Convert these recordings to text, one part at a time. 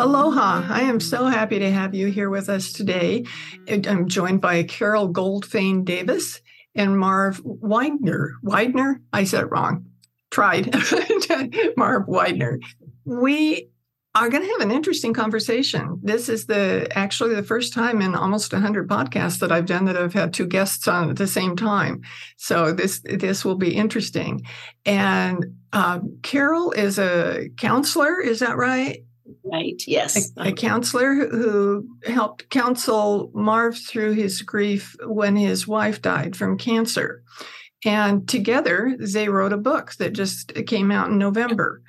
Aloha. I am so happy to have you here with us today. I'm joined by Carol Goldfein Davis and Marv Widener. Widener? I said it wrong. Tried. Marv Widener. We are going to have an interesting conversation. This is the actually the first time in almost 100 podcasts that I've done that I've had two guests on at the same time. So this this will be interesting. And uh, Carol is a counselor, is that right? Right. Yes. A, a, counselor who helped counsel Marv through his grief when his wife died from cancer. And together they wrote a book that just came out in November.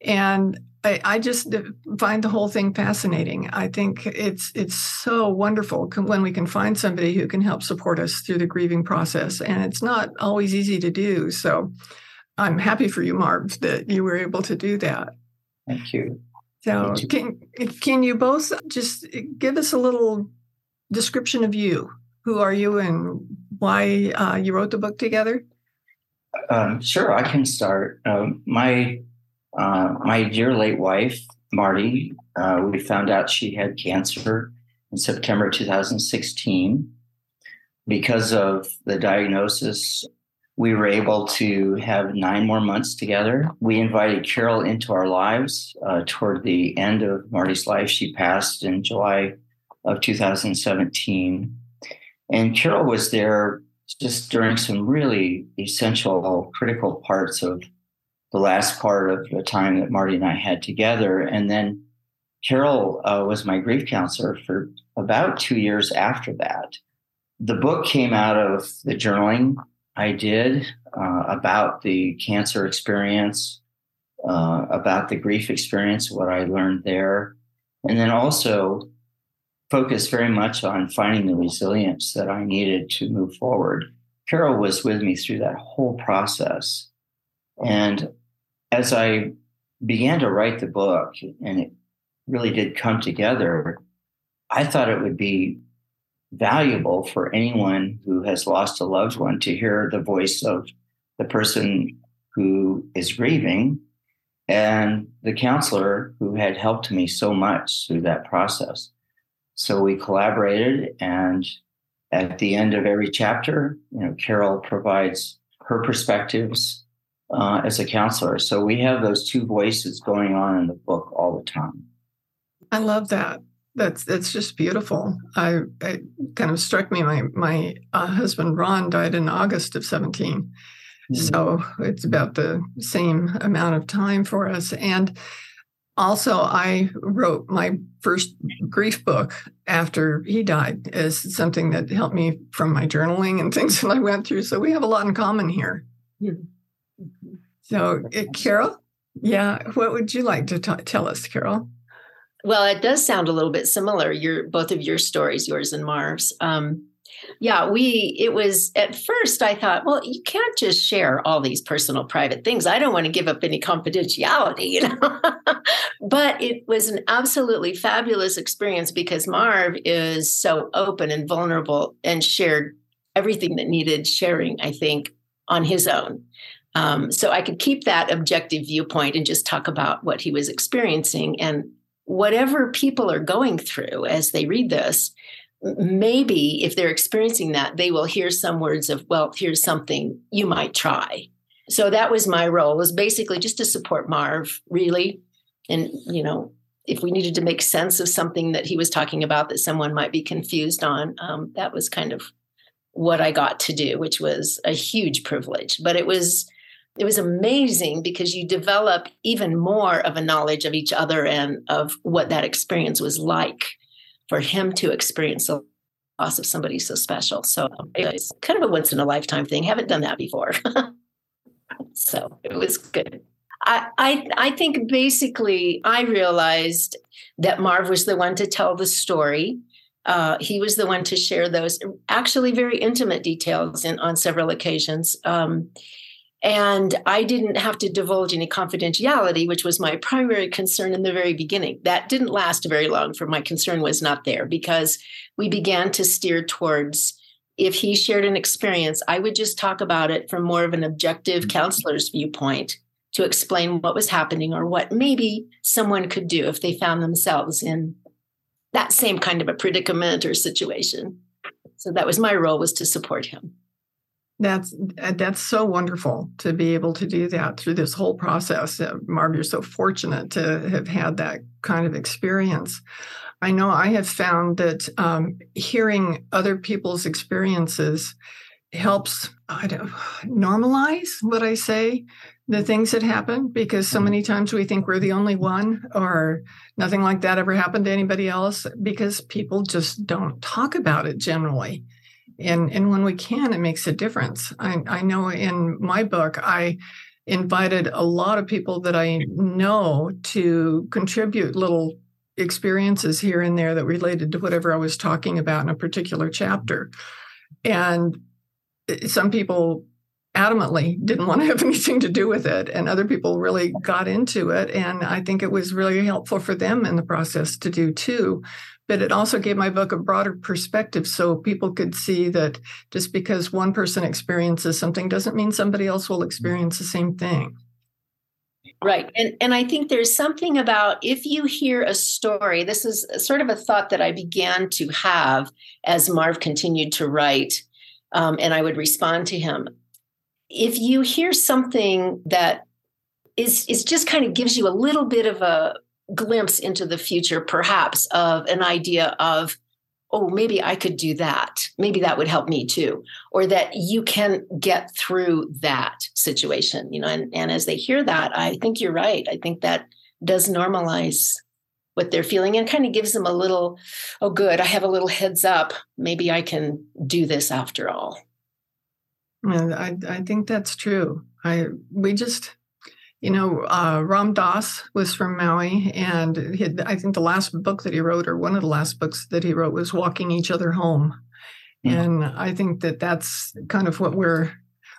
And I, I just uh, find the whole thing fascinating. I think it's it's so wonderful when we can find somebody who can help support us through the grieving process. And it's not always easy to do. So I'm happy for you, Marv, that you were able to do that. Thank you. So can can you both just give us a little description of you? Who are you and why uh, you wrote the book together? Um, sure, I can start. Um, my uh, my dear late wife, Marty, uh, we found out she had cancer in September 2016. Because of the diagnosis, we were able to have nine more months together. We invited Carol into our lives uh, toward the end of Marty's life. She passed in July of 2017. And Carol was there just during some really essential, critical parts of the last part of the time that Marty and I had together. And then Carol uh, was my grief counselor for about two years after that. The book came out of the journaling I did uh, about the cancer experience, uh, about the grief experience, what I learned there, and then also focused very much on finding the resilience that I needed to move forward. Carol was with me through that whole process. And as I began to write the book, and it really did come together, I thought it would be valuable for anyone who has lost a loved one to hear the voice of the person who is grieving and the counselor who had helped me so much through that process. So we collaborated, and at the end of every chapter, you know, Carol provides her perspectives uh, as a counselor. So we have those two voices going on in the book all the time. I love that. That's that's just beautiful. I it kind of struck me. My my uh, husband Ron died in August of seventeen, mm-hmm. so it's about the same amount of time for us. And also, I wrote my first grief book after he died as something that helped me from my journaling and things that I went through. So we have a lot in common here. Mm-hmm. So, uh, Carol, yeah, what would you like to t- tell us, Carol? Well, it does sound a little bit similar. Your both of your stories, yours and Marv's. Um, yeah, we. It was at first I thought, well, you can't just share all these personal, private things. I don't want to give up any confidentiality, you know. but it was an absolutely fabulous experience because Marv is so open and vulnerable and shared everything that needed sharing. I think on his own. Um, so I could keep that objective viewpoint and just talk about what he was experiencing and whatever people are going through as they read this, maybe if they're experiencing that, they will hear some words of, well, here's something you might try. So that was my role was basically just to support Marv, really. And, you know, if we needed to make sense of something that he was talking about that someone might be confused on, um, that was kind of what I got to do, which was a huge privilege. But it was it was amazing because you develop even more of a knowledge of each other and of what that experience was like for him to experience the loss of somebody so special. So it's kind of a once in a lifetime thing. Haven't done that before. so it was good. I, I, I think basically I realized that Marv was the one to tell the story. Uh, he was the one to share those actually very intimate details in, on several occasions. Um, and I didn't have to divulge any confidentiality, which was my primary concern in the very beginning. That didn't last very long, for my concern was not there because we began to steer towards if he shared an experience, I would just talk about it from more of an objective mm-hmm. counselor's viewpoint to explain what was happening or what maybe someone could do if they found themselves in that same kind of a predicament or situation. So that was my role was to support him. That's that's so wonderful to be able to do that through this whole process. Uh, Marv, you're so fortunate to have had that kind of experience. I know I have found that um, hearing other people's experiences helps I don't normalize what I say, the things that happen, because so mm-hmm. many times we think we're the only one or nothing like that ever happened to anybody else because people just don't talk about it generally. And and when we can, it makes a difference. I, I know in my book, I invited a lot of people that I know to contribute little experiences here and there that related to whatever I was talking about in a particular chapter. And eh, some people adamantly didn't want to have anything to do with it and other people really got into it and i think it was really helpful for them in the process to do too but it also gave my book a broader perspective so people could see that just because one person experiences something doesn't mean somebody else will experience the same thing Right. And and I think there's something about if you hear a story, this is sort of a thought that I began to have as Marv continued to write, um, and I would respond to him. If you hear something that is is just kind of gives you a little bit of a glimpse into the future, perhaps of an idea of oh, maybe I could do that. Maybe that would help me too. Or that you can get through that situation, you know, and, and as they hear that, I think you're right. I think that does normalize what they're feeling and kind of gives them a little, oh, good, I have a little heads up. Maybe I can do this after all. And I, I think that's true. I we just you know, uh, Ram Dass was from Maui, and had, I think the last book that he wrote, or one of the last books that he wrote, was "Walking Each Other Home," mm-hmm. and I think that that's kind of what we're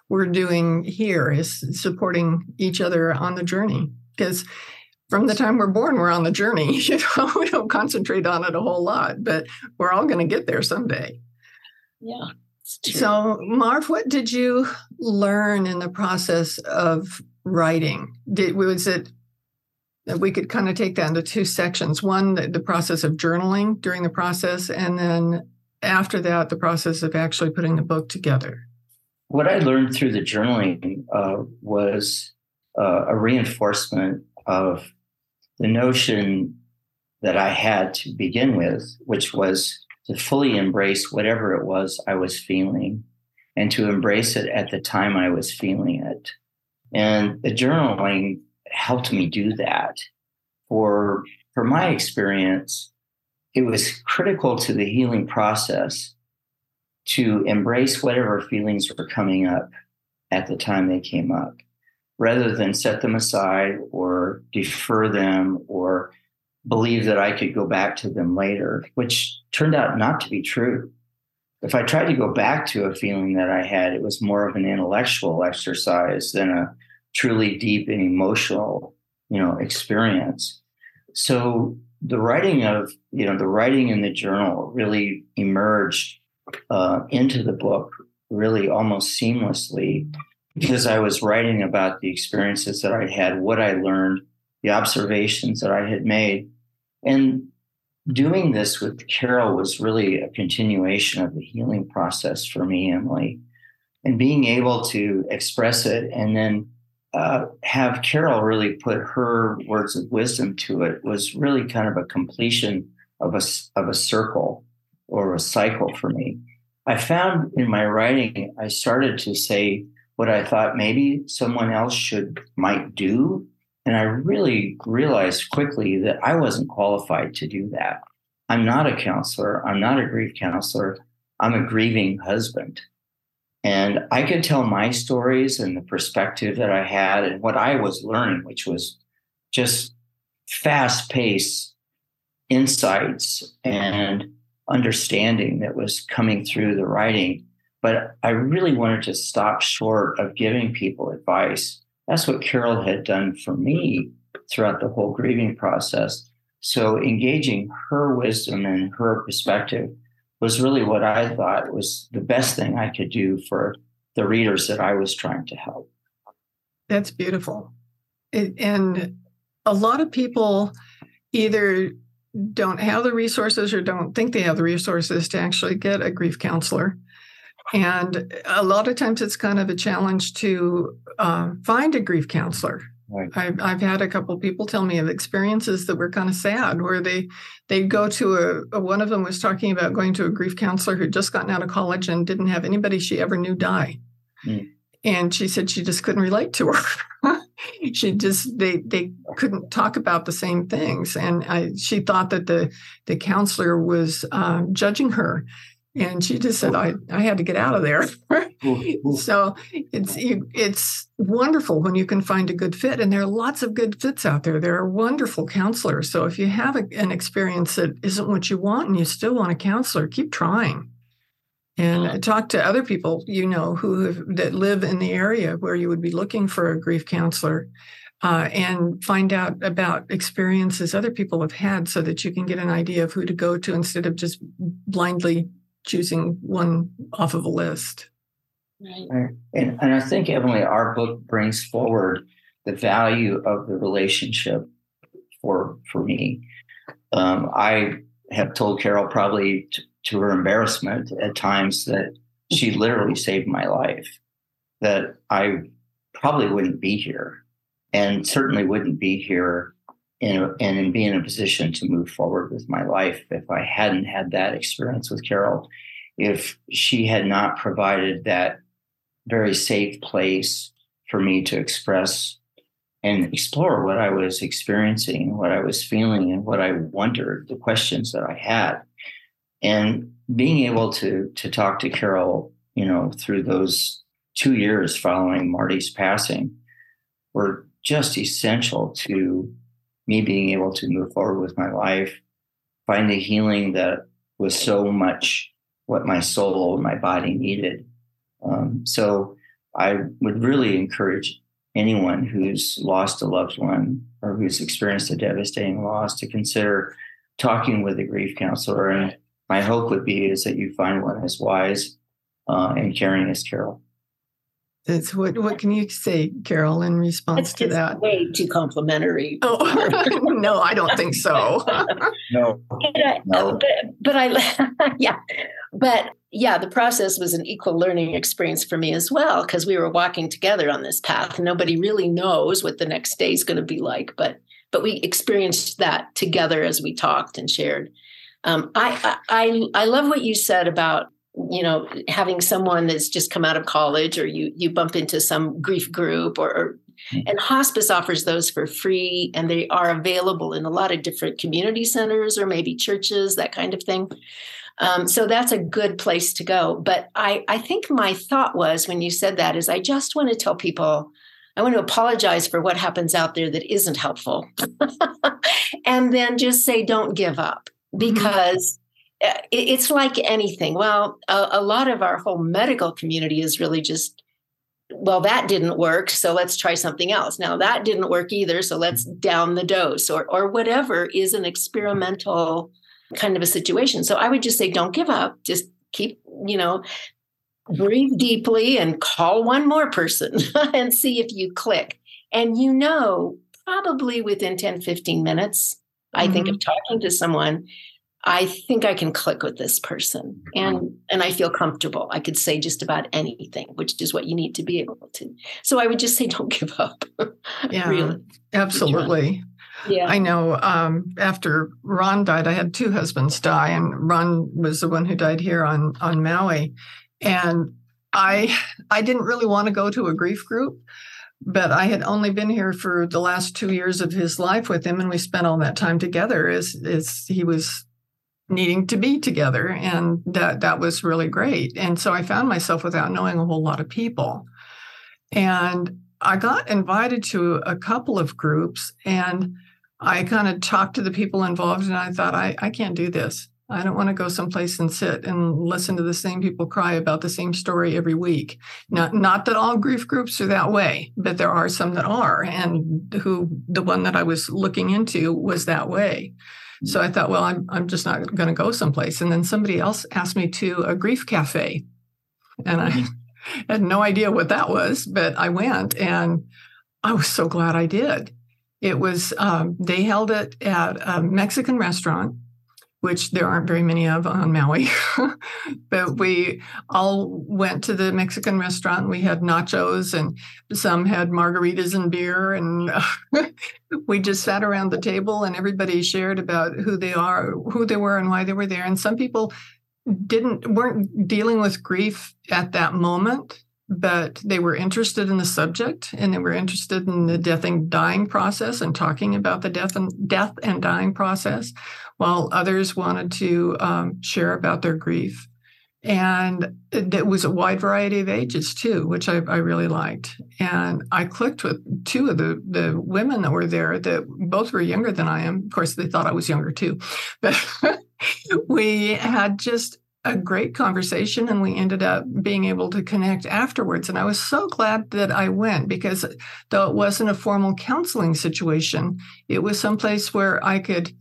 we're doing here is supporting each other on the journey because from the time we're born we're on the journey you know we don't concentrate on it a whole lot but we're all going to get there someday yeah so marv what did you learn in the process of writing? Did was it that we could kind of take that into two sections. One, the, the, process of journaling during the process, and then after that, the process of actually putting the book together. What I learned through the journaling uh, was uh, a reinforcement of the notion that I had to begin with, which was to fully embrace whatever it was I was feeling and to embrace it at the time I was feeling it. And the journaling helped me do that. For, for my experience, it was critical to the healing process to embrace whatever feelings were coming up at the time they came up, rather than set them aside or defer them or believe that I could go back to them later, which turned out not to be true. If I tried to go back to a feeling that I had, it was more of an intellectual exercise than a truly deep and emotional, you know, experience. So the writing of, you know, the writing in the journal really emerged uh, into the book really almost seamlessly because I was writing about the experiences that I had, what I learned, the observations that I had made. And doing this with Carol was really a continuation of the healing process for me, Emily. And being able to express it and then uh, have Carol really put her words of wisdom to it was really kind of a completion of a, of a circle or a cycle for me. I found in my writing, I started to say what I thought maybe someone else should might do. And I really realized quickly that I wasn't qualified to do that. I'm not a counselor. I'm not a grief counselor. I'm a grieving husband. And I could tell my stories and the perspective that I had and what I was learning, which was just fast paced insights and understanding that was coming through the writing. But I really wanted to stop short of giving people advice. That's what Carol had done for me throughout the whole grieving process. So engaging her wisdom and her perspective was really what I thought was the best thing I could do for the readers that I was trying to help. That's beautiful. And a lot of people either don't have the resources or don't think they have the resources to actually get a grief counselor. And a lot of times it's kind of a challenge to uh, find a grief counselor. Right. I've, I've had a couple people tell me of experiences that were kind of sad where they they'd go to a, a, one of them was talking about going to a grief counselor who'd just gotten out of college and didn't have anybody she ever knew die. Mm. And she said she just couldn't relate to her. she just they they couldn't talk about the same things, and I, she thought that the the counselor was um, judging her and she just said I, I had to get out of there. So it's it's wonderful when you can find a good fit and there are lots of good fits out there. There are wonderful counselors. So if you have a, an experience that isn't what you want and you still want a counselor keep trying. And talk to other people you know who have, that live in the area where you would be looking for a grief counselor uh, and find out about experiences other people have had so that you can get an idea of who to go to instead of just blindly choosing one off of a list. Right. And, and I think, Emily, our book brings forward the value of the relationship for for me. Um, I have told Carol probably t- to her embarrassment at times that she literally saved my life. That I probably wouldn't be here, and certainly wouldn't be here in a, and be in a position to move forward with my life if I hadn't had that experience with Carol. If she had not provided that very safe place for me to express and explore what I was experiencing, what I was feeling, and what I wondered, the questions that I had. And being able to to talk to Carol, you know, through those two years following Marty's passing were just essential to me being able to move forward with my life, find the healing that was so much what my soul and my body needed. Um, so I would really encourage anyone who's lost a loved one or who's experienced a devastating loss to consider talking with a grief counselor. And my hope would be is that you find one as wise uh, and caring as Carol. That's what. What can you say, Carol, in response That's to that? Way too complimentary. Oh no, I don't think so. no, I, no. But, but I, yeah, but yeah, the process was an equal learning experience for me as well because we were walking together on this path. Nobody really knows what the next day is going to be like, but but we experienced that together as we talked and shared. Um, I, I I love what you said about you know having someone that's just come out of college or you you bump into some grief group or, or mm-hmm. and hospice offers those for free and they are available in a lot of different community centers or maybe churches that kind of thing um, so that's a good place to go but i i think my thought was when you said that is i just want to tell people I want to apologize for what happens out there that isn't helpful. and then just say, don't give up mm-hmm. because it's like anything. Well, a, a, lot of our whole medical community is really just, well, that didn't work, so let's try something else. Now that didn't work either, so let's down the dose, or or whatever is an experimental kind of a situation. So I would just say, don't give up. Just keep, you know, breathe deeply and call one more person and see if you click. And you know, probably within 10, 15 minutes, mm-hmm. I think of mm-hmm. talking to someone, I think I can click with this person and and I feel comfortable. I could say just about anything, which is what you need to be able to. So I would just say don't give up. Yeah. really. Absolutely. Yeah. I know um, after Ron died, I had two husbands die, and Ron was the one who died here on on Maui. And I I didn't really want to go to a grief group, but I had only been here for the last two years of his life with him, and we spent all that time together. As as he was needing to be together and that that was really great. And so i found myself without knowing a whole lot of people. And i got invited to a couple of groups and i kind of talked to the people involved and i thought i, I can't do this. I don't want to go someplace and sit and listen to the same people cry about the same story every week. Not not that all grief groups are that way but there are some that are and who the one that i was looking into was that way so I thought, well, I'm I'm just not going to go someplace. And then somebody else asked me to a grief cafe, and I mm-hmm. had no idea what that was, but I went, and I was so glad I did. It was um, they held it at a Mexican restaurant which there aren't very many of on Maui. but we all went to the Mexican restaurant. We had nachos and some had margaritas and beer. And we just sat around the table and everybody shared about who they are, who they were, and why they were there. And some people didn't weren't dealing with grief at that moment but they were interested in the subject and they were interested in the death and dying process and talking about the death and death and dying process while others wanted to um, share about their grief. And it was a wide variety of ages too which I, I, really liked. And i clicked with two of the, the women that were there that both were younger than i am. Of course they thought i was younger too. But we had just a great conversation and we ended up being able to connect afterwards. And i was so glad that i went because though it wasn't a formal counseling situation it was someplace where i could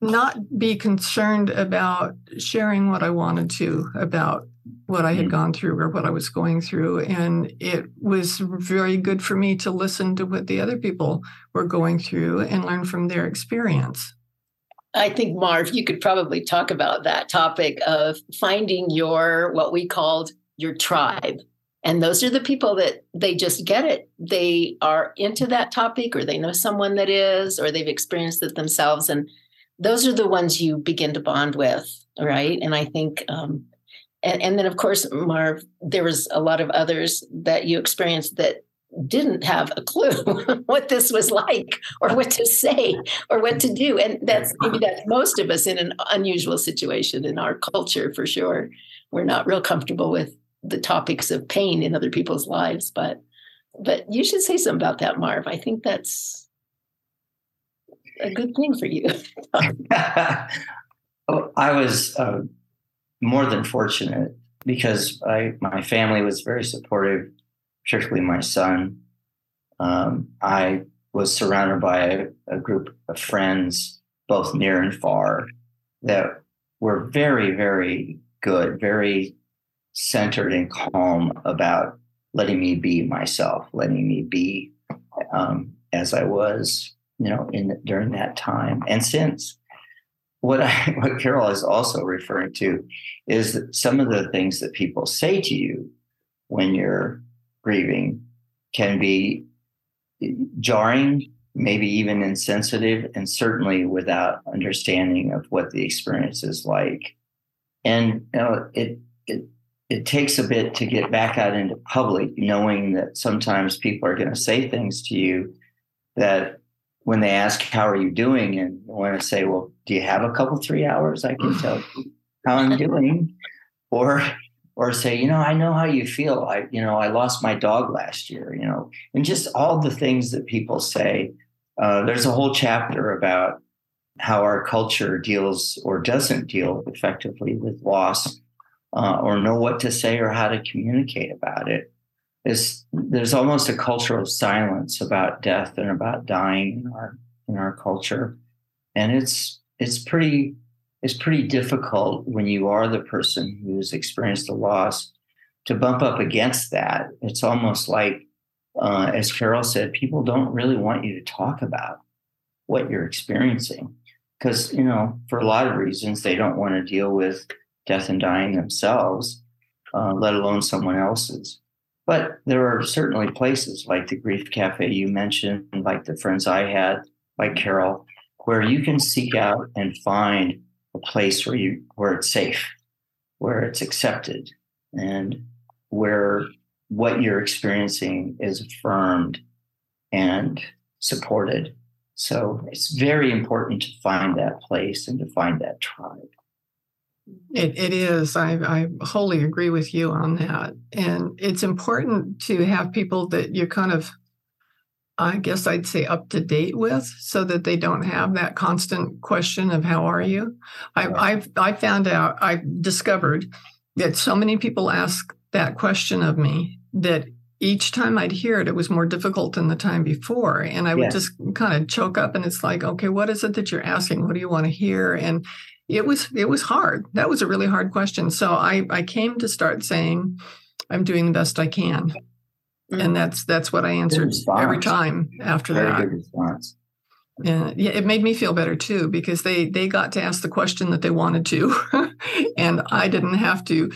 not be concerned about sharing what i wanted to about what i had mm. gone through or what i was going through. And it was very good for me to listen to what the other people were going through and learn from their experience I think, Marv, you could probably talk about that topic of finding your, what we called your tribe. And those are the people that they just get it. They are into that topic, or they know someone that is, or they've experienced it themselves. And those are the ones you begin to bond with, right? And I think, um, and, and then of course, Marv, there was a lot of others that you experienced that didn't have a clue what this was like or what to say or what to do. And that's maybe that's most of us in an unusual situation in our culture for sure. We're not real comfortable with the topics of pain in other people's lives but but you should say something about that marv. I think that's a good thing for you. Oh, i was uh, more than fortunate because I, my family was very supportive particularly my son. Um, I was surrounded by a, a, group of friends, both near and far, that were very, very good, very centered and calm about letting me be myself, letting me be um, as I was, you know, in during that time and since. What I, what Carol is also referring to is some of the things that people say to you when you're grieving can be jarring, maybe even insensitive, and certainly without understanding of what the experience is like. And you know, it it it takes a bit to get back out into public, knowing that sometimes people are going to say things to you that when they ask how are you doing and want to say well do you have a couple three hours i can tell you how i'm doing or or say, you know, I know how you feel. I, you know, I lost my dog last year, you know, and just all the things that people say. Uh, there's a whole chapter about how our culture deals or doesn't deal effectively with loss uh, or know what to say or how to communicate about it. It's, there's almost a cultural silence about death and about dying in our in our culture, and it's it's pretty it's pretty difficult when you are the person who's experienced a loss to bump up against that. It's almost like, uh, as Carol said, people don't really want you to talk about what you're experiencing because, you know, for a lot of reasons, they don't want to deal with death and dying themselves, uh, let alone someone else's. But there are certainly places like the Grief Cafe you mentioned, like the friends I had, like Carol, where you can seek out and find a place where you where it's safe, where it's accepted, and where what you're experiencing is affirmed and supported. So it's very important to find that place and to find that tribe. It, it is. I, I wholly agree with you on that. And it's important to have people that you're kind of, I guess I'd say, up to date with so that they don't have that constant question of, How are you? I, I've, I found out, I discovered that so many people ask that question of me that each time I'd hear it, it was more difficult than the time before. And I would yeah. just kind of choke up and it's like, okay, what is it that you're asking? What do you want to hear? And it was it was hard. That was a really hard question. So I I came to start saying, I'm doing the best I can. Mm-hmm. And that's that's what I answered every time after Very that. Good response. Yeah, yeah, it made me feel better too because they they got to ask the question that they wanted to, and I didn't have to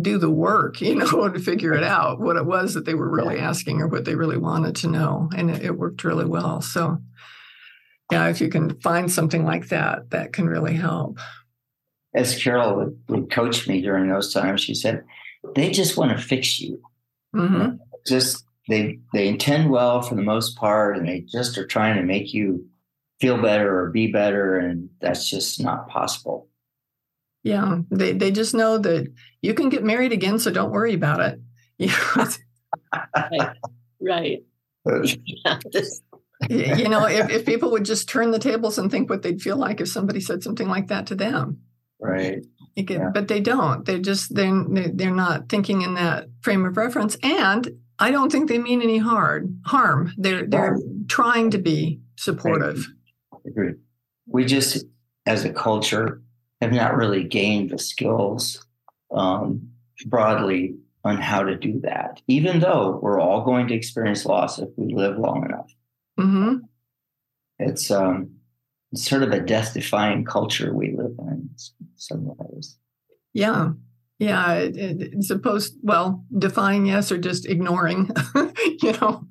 do the work, you know, to figure it out what it was that they were really asking or what they really wanted to know, and it, it worked really well. So yeah, if you can find something like that, that can really help. As Carol would, would coach me during those times, she said, they just want to fix you. Mm-hmm. Just they they intend well for the most part, and they just are trying to make you feel better or be better, and that's just not possible. Yeah, they they just know that you can get married again, so don't worry about it. right. right. yeah, you know, if, if people would just turn the tables and think what they'd feel like if somebody said something like that to them. Right. Get, yeah. But they don't. They're just they're they're not thinking in that frame of reference, and I don't think they mean any hard harm. They're they're trying to be supportive. I agree. We just, as a culture, have not really gained the skills um, broadly on how to do that. Even though we're all going to experience loss if we live long enough. Mm-hmm. It's um, it's sort of a death-defying culture we live in. in some ways. Yeah, yeah. It, it, it's supposed well, defying yes, or just ignoring. you know,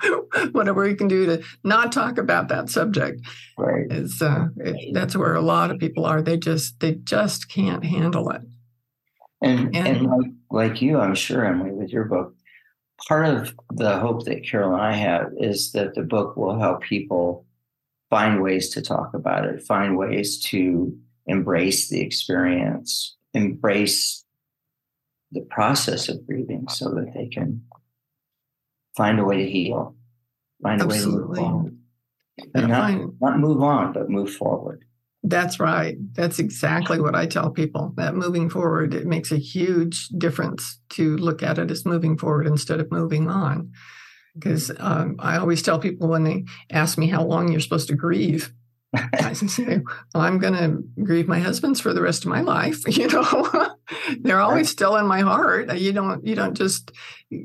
whatever you can do to not talk about that subject. Right. Is uh, it, that's where a lot of people are. They just they just can't handle it. And and, and like, like you, I'm sure, Emily, with your book, part of the hope that Carol and I have is that the book will help people find ways to talk about it, find ways to embrace the experience, embrace the process of grieving so that they can find a way to heal, find Absolutely. a way to move on. And not, not move on, but move forward. That's right. That's exactly what I tell people that moving forward, it makes a huge difference to look at it as moving forward instead of moving on. Because um, I always tell people when they ask me how long you're supposed to grieve, I say, well, I'm going to grieve my husbands for the rest of my life. You know, they're always still in my heart. You don't, you don't just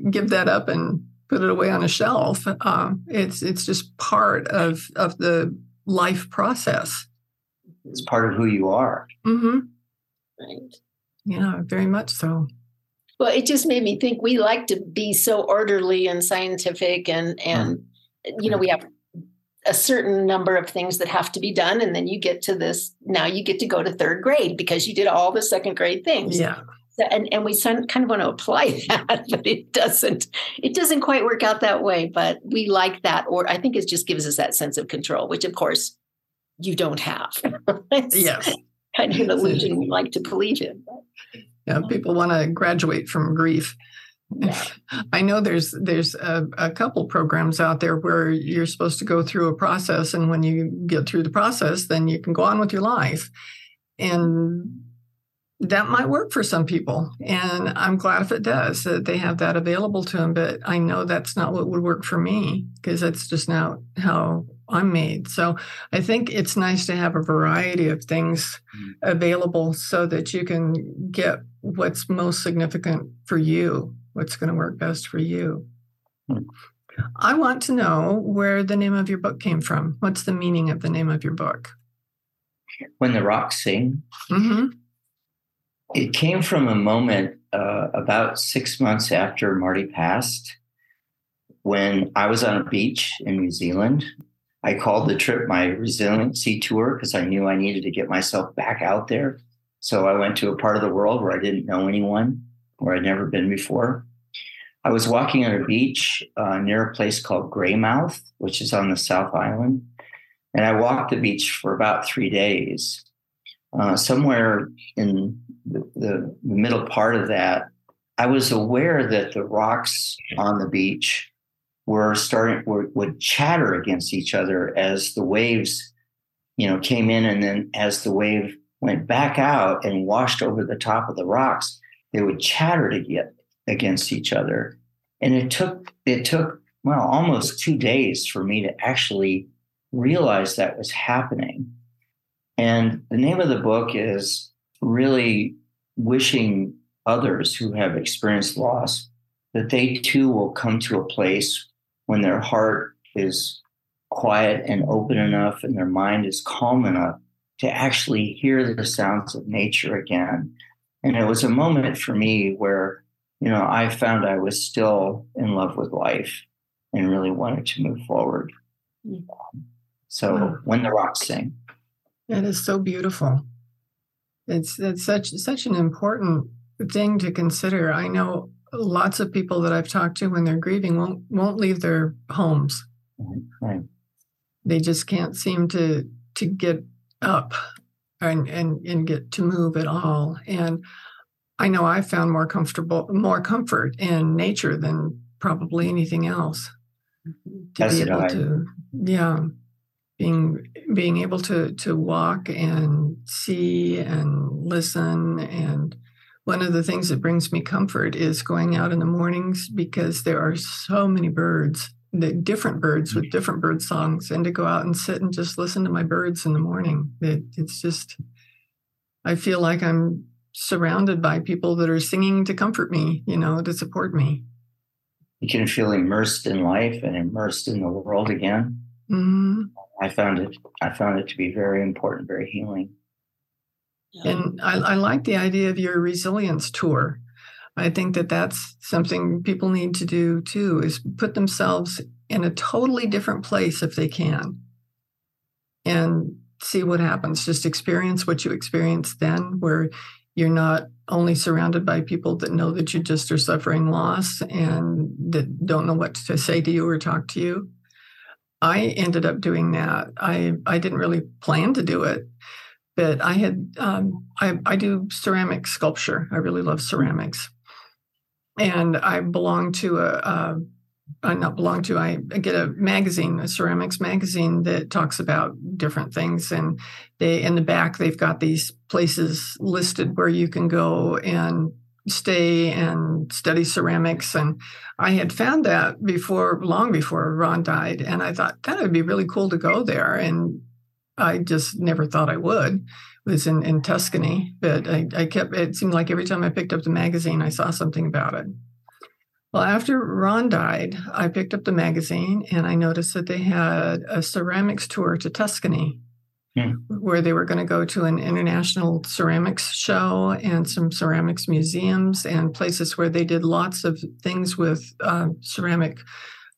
give that up and put it away on a shelf. Uh, it's, it's just part of of the life process. It's part of who you are. Mm-hmm. Right. Yeah, very much so. Well, it just made me think we like to be so orderly and scientific and and mm-hmm. you know, we have a certain number of things that have to be done and then you get to this now you get to go to third grade because you did all the second grade things. Yeah. And and we kind of want to apply that, but it doesn't. It doesn't quite work out that way. But we like that, or I think it just gives us that sense of control, which of course you don't have. yes. Kind of an illusion we like to believe in. Yeah, people want to graduate from grief. Yeah. I know there's there's a, a, couple programs out there where you're supposed to go through a process, and when you get through the process, then you can go on with your life, and that might work for some people. And I'm glad if it does that they have that available to them. But I know that's not what would work for me because that's just not how I'm made. So I think it's nice to have a variety of things mm-hmm. available so that you can get what's most significant for you, what's going to work best for you. Mm-hmm. I want to know where the name of your book came from. What's the meaning of the name of your book? When the Rocks Sing. Mm-hmm. It came from a moment uh, about six months after Marty passed when I was on a beach in New Zealand I called the trip my resiliency tour because I knew I needed to get myself back out there. So I went to a part of the world where I didn't know anyone, where I'd never been before. I was walking on a beach uh, near a place called Greymouth, which is on the South Island. And I walked the beach for about three days. uh, somewhere in the, the, middle part of that, I was aware that the rocks on the beach were starting were, would chatter against each other as the waves, you know, came in, and then as the wave went back out and washed over the top of the rocks, they would chatter to get against each other. And it took it took well almost two days for me to actually realize that was happening. And the name of the book is really wishing others who have experienced loss that they too will come to a place when their heart is quiet and open enough and their mind is calm enough to actually hear the sounds of nature again. And it was a moment for me where, you know, I found I was still in love with life and really wanted to move forward. Mm. So wow. when the rocks sing. That is so beautiful. It's it's such such an important thing to consider. I know lots of people that I've talked to when they're grieving won't won't leave their homes. Right. They just can't seem to to get up and and and get to move at all. And I know I found more comfortable more comfort in nature than probably anything else. To be able to yeah being being able to to walk and see and listen and one of the things that brings me comfort is going out in the mornings because there are so many birds different birds with different bird songs and to go out and sit and just listen to my birds in the morning. It, it's just i feel like i'm surrounded by people that are singing to comfort me you know to support me. You can feel immersed in life and immersed in the world again. Mm-hmm. i found it i found it to be very important very healing. And I, I like the idea of your resilience tour. I think that that's something people need to do too is put themselves in a totally different place if they can and see what happens. Just experience what you experienced then, where you're not only surrounded by people that know that you just are suffering loss and that don't know what to say to you or talk to you. I ended up doing that. I, I didn't really plan to do it, but I had um, I, I do ceramic sculpture. I really love ceramics, and I belong to a, a I not belong to. I get a magazine, a ceramics magazine that talks about different things, and they in the back they've got these places listed where you can go and stay and study ceramics. And I had found that before, long before Ron died, and I thought that would be really cool to go there and I just never thought I would. Was in, in Tuscany, but I, I kept, it seemed like every time I picked up the magazine, I saw something about it. Well, after Ron died, I picked up the magazine and I noticed that they had a ceramics tour to Tuscany, hmm. where they were going to go to an international ceramics show and some ceramics museums and places where they did lots of things with uh, ceramic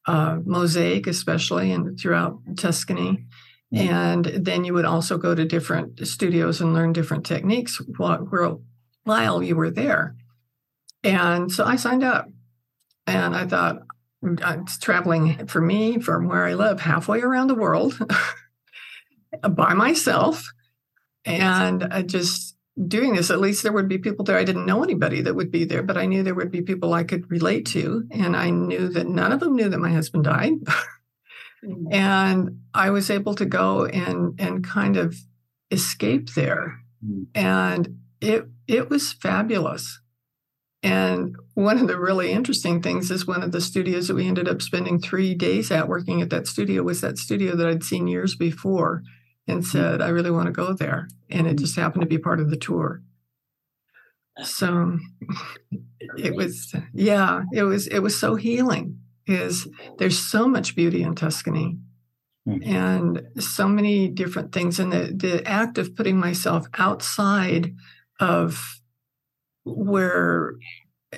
uh, mosaic, especially and throughout Tuscany. Mm-hmm. And then you would also go to different studios and learn different techniques while, while you were there. And so I signed up and I thought, uh, it's traveling for me from where I live halfway around the world by myself. And I just doing this, at least there would be people there. I didn't know anybody that would be there, but I knew there would be people I could relate to. And I knew that none of them knew that my husband died. Mm-hmm. And I was able to go and and kind of escape there. Mm-hmm. And it it was fabulous. And one of the really interesting things is one of the studios that we ended up spending three days at working at that studio was that studio that I'd seen years before and mm-hmm. said, I really want to go there. And it just happened to be part of the tour. So it was, yeah, it was, it was so healing is there's so much beauty in Tuscany mm-hmm. and so many different things. And the, the act of putting myself outside of where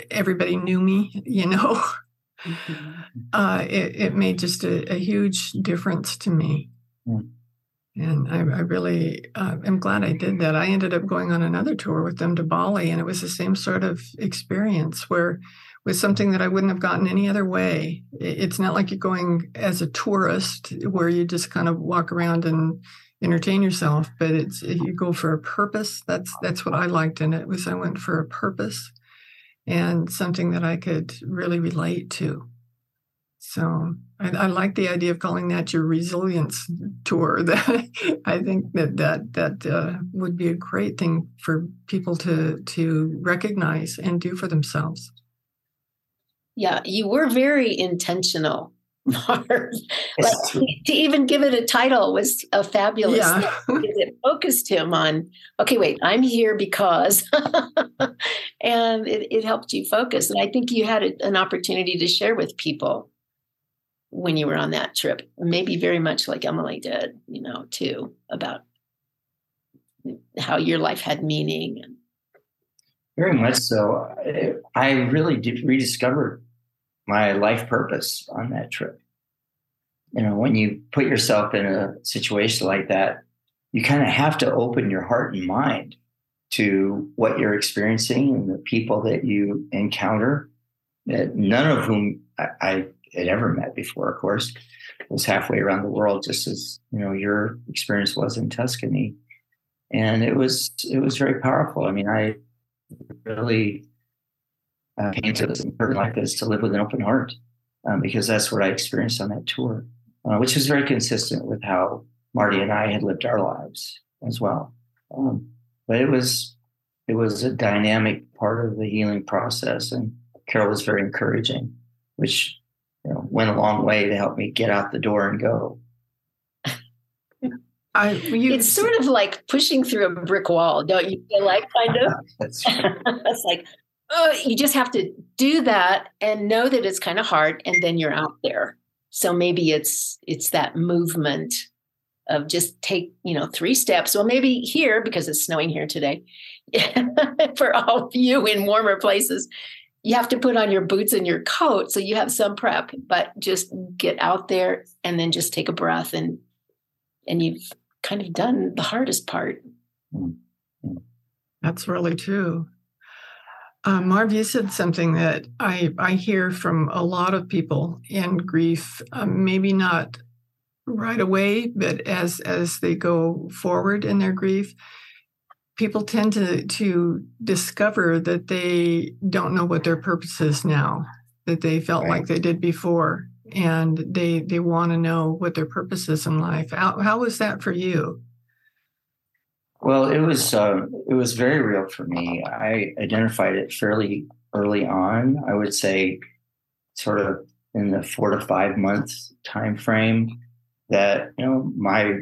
everybody knew me, you know, mm-hmm. uh, it, it, made just a, a, huge difference to me. Mm. And I, I really uh, am glad I did that. I ended up going on another tour with them to Bali, and it was the same sort of experience where was something that I wouldn't have gotten any other way. It's not like you're going as a tourist where you just kind of walk around and entertain yourself, but it's you go for a purpose. That's that's what I liked in it was I went for a purpose and something that I could really relate to. So I, I, like the idea of calling that your resilience tour. That I think that that that uh, would be a great thing for people to to recognize and do for themselves. Yeah, you were very intentional Marv. like to even give it a title was a fabulous yeah. it focused him on, okay, wait, I'm here because, and it, it, helped you focus. And I think you had a, an opportunity to share with people when you were on that trip, maybe very much like Emily did, you know, too, about how your life had meaning. Very much so. I really did rediscover my life purpose on that trip. You know, when you put yourself in a situation like that, you kind of have to open your heart and mind to what you're experiencing and the people that you encounter, that none of whom I, I had ever met before, of course. was halfway around the world, just as you know your experience was in Tuscany, and it was it was very powerful. I mean, I really uh, came to this important life is to live with an open heart um, because that's what I experienced on that tour, uh, which was very consistent with how Marty and I had lived our lives as well. Um, but it was it was a dynamic part of the healing process, and Carol was very encouraging, which you know went a long way to help me get out the door and go. I, you, it's sort of like pushing through a brick wall, don't you feel like? Kind of. it's like, uh, you just have to do that and know that it's kind of hard and then you're out there. So maybe it's it's that movement of just take you know three steps. Well maybe here because it's snowing here today for all of you in warmer places you have to put on your boots and your coat so you have some prep but just get out there and then just take a breath and and you've kind of done the hardest part. That's really true uh, Marv, you said something that I, I hear from a lot of people in grief, um, maybe not right away, but as as they go forward in their grief, people tend to to discover that they don't know what their purpose is now, that they felt right. like they did before, and they they want to know what their purpose is in life. How how was that for you? Well, it was uh, it was very real for me. I identified it fairly early on. I would say, sort of in the four to five months time frame. That you know, my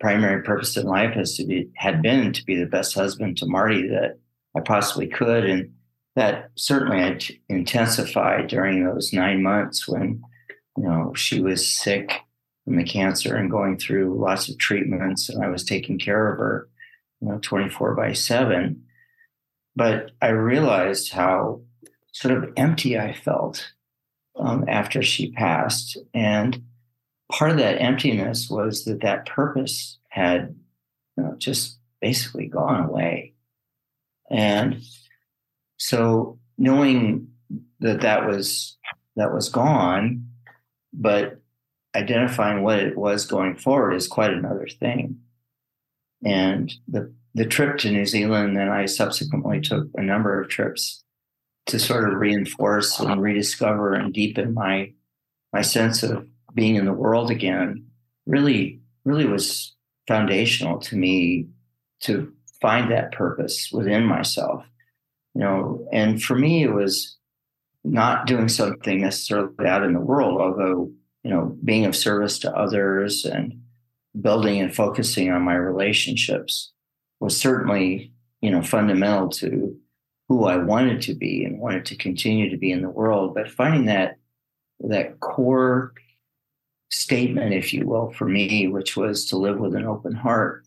primary purpose in life has to be had been to be the best husband to Marty that I possibly could, and that certainly intensified during those nine months when you know she was sick from the cancer and going through lots of treatments, and I was taking care of her you know, 24 by 7. But I realized how sort of empty I felt um, after she passed. And part of that emptiness was that that purpose had you know, just basically gone away. And so knowing that that was that was gone, but identifying what it was going forward is quite another thing. And the, the trip to New Zealand, and I subsequently took a number of trips to sort of reinforce and rediscover and deepen my my sense of being in the world again really really was foundational to me to find that purpose within myself you know and for me it was not doing something necessarily out in the world although you know being of service to others and building and focusing on my relationships was certainly, you know, fundamental to who I wanted to be and wanted to continue to be in the world. But finding that that core statement, if you will, for me, which was to live with an open heart,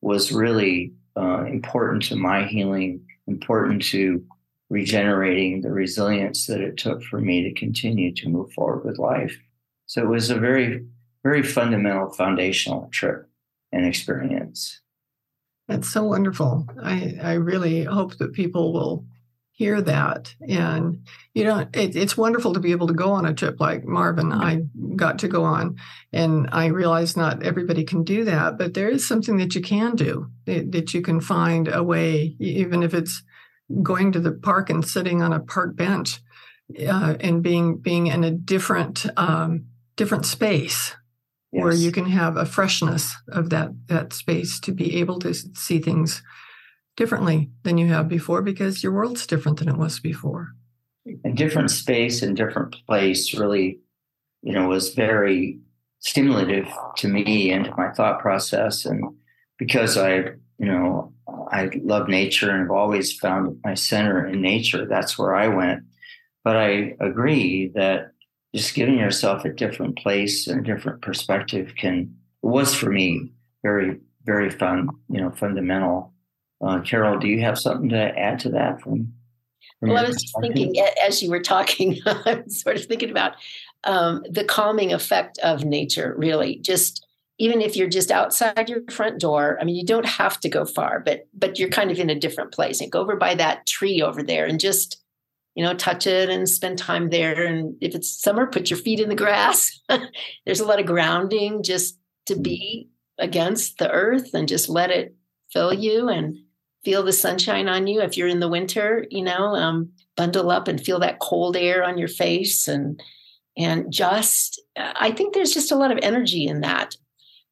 was really uh, important to my healing, important to regenerating the resilience that it took for me to continue to move forward with life. So it was a very very fundamental foundational trip and experience. That's so wonderful. I, I really hope that people will hear that and you know it, it's wonderful to be able to go on a trip like marvin i got to go on and i realize not everybody can do that but there is something that you can do that, that you can find a way even if it's going to the park and sitting on a park bench uh, and being being in a different um, different space yes. where you can have a freshness of that that space to be able to see things differently than you have before because your world's different than it was before. A different space and different place really, you know, was very stimulative to me and to my thought process. And because I, you know, I love nature and have always found my center in nature, that's where I went. But I agree that just giving yourself a different place and a different perspective can was for me very, very fun, you know, fundamental uh, Carol, do you have something to add to that? From, from well, I was just thinking as you were talking, I was sort of thinking about um, the calming effect of nature. Really, just even if you're just outside your front door, I mean, you don't have to go far, but but you're kind of in a different place. And go over by that tree over there and just you know touch it and spend time there. And if it's summer, put your feet in the grass. There's a lot of grounding just to be against the earth and just let it fill you and feel the sunshine on you. If you're in the winter, you know, um, bundle up and feel that cold air on your face and and just I think there's just a lot of energy in that.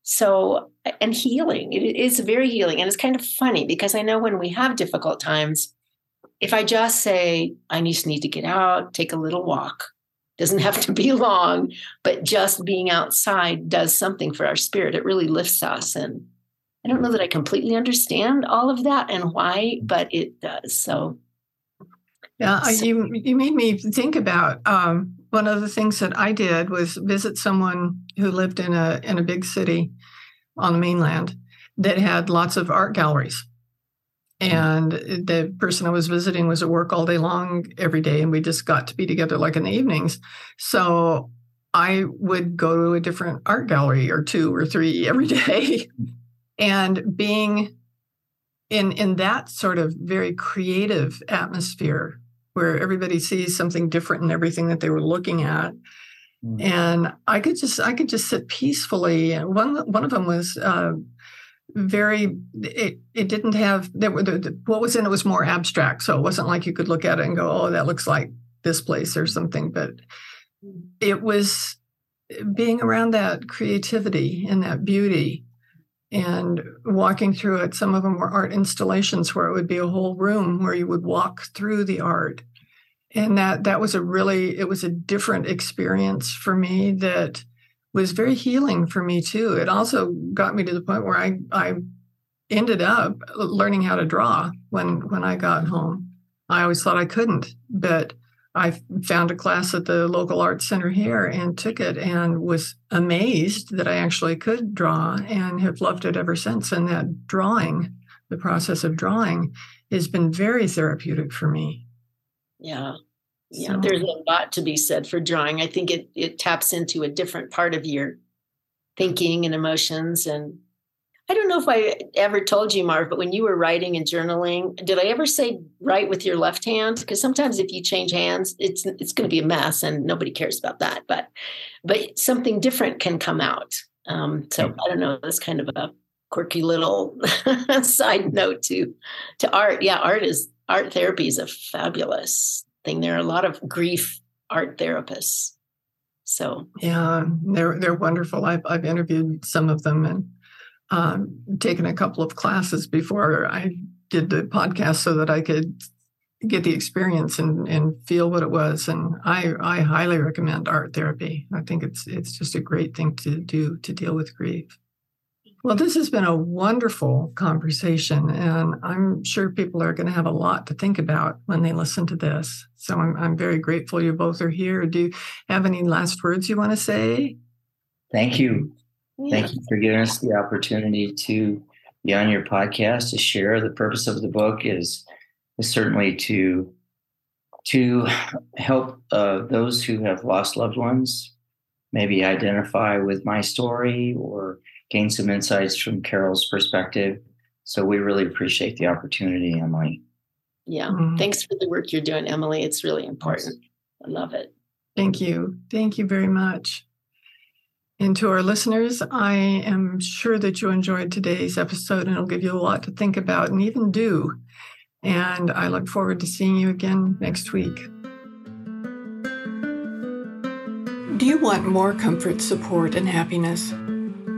So and healing. It is very healing. And it's kind of funny because I know when we have difficult times, if I just say, I just need to get out, take a little walk, doesn't have to be long, but just being outside does something for our spirit. It really lifts us and I don't know that I completely understand all of that and why, but it does. So, yeah, so. you you made me think about um, one of the things that I did was visit someone who lived in a in a big city on the mainland that had lots of art galleries. And the person I was visiting was at work all day long every day, and we just got to be together like in the evenings. So I would go to a different art gallery or two or three every day and being in in that sort of very creative atmosphere where everybody sees something different in everything that they were looking at mm. and i could just i could just sit peacefully and one one of them was uh, very it, it didn't have there were the, the, what was in it was more abstract so it wasn't like you could look at it and go oh that looks like this place or something but mm. it was being around that creativity and that beauty and walking through it. Some of them were art installations where it would be a whole room where you would walk through the art. And that that was a really it was a different experience for me that was very healing for me too. It also got me to the point where I I ended up learning how to draw when when I got home. I always thought I couldn't, but I found a class at the local art center here and took it and was amazed that I actually could draw and have loved it ever since. And that drawing, the process of drawing, has been very therapeutic for me. Yeah. Yeah. So. There's a lot to be said for drawing. I think it it taps into a different part of your thinking and emotions and I don't know if I ever told you, Marv, but when you were writing and journaling, did I ever say write with your left hand? Because sometimes if you change hands, it's it's going to be a mess, and nobody cares about that. But but something different can come out. Um, so I don't know. That's kind of a quirky little side note to to art. Yeah, art is art therapy is a fabulous thing. There are a lot of grief art therapists. So yeah, they're they're wonderful. I've I've interviewed some of them and um, taken a couple of classes before I did the podcast so that I could get the experience and, and feel what it was. And I, I highly recommend art therapy. I think it's it's just a great thing to do to deal with grief. Well, this has been a wonderful conversation, and I'm sure people are going to have a lot to think about when they listen to this. So I'm, I'm very grateful you both are here. Do you have any last words you want to say? Thank you. Thank you for giving us the opportunity to be on your podcast to share. The purpose of the book is, is certainly to to help uh, those who have lost loved ones maybe identify with my story or gain some insights from Carol's perspective. So we really appreciate the opportunity, Emily. Yeah. Mm-hmm. Thanks for the work you're doing, Emily. It's really important. I love it. Thank you. Thank you very much. And to our listeners, I am sure that you enjoyed today's episode and it'll give you a lot to think about and even do. And I look forward to seeing you again next week. Do you want more comfort, support, and happiness?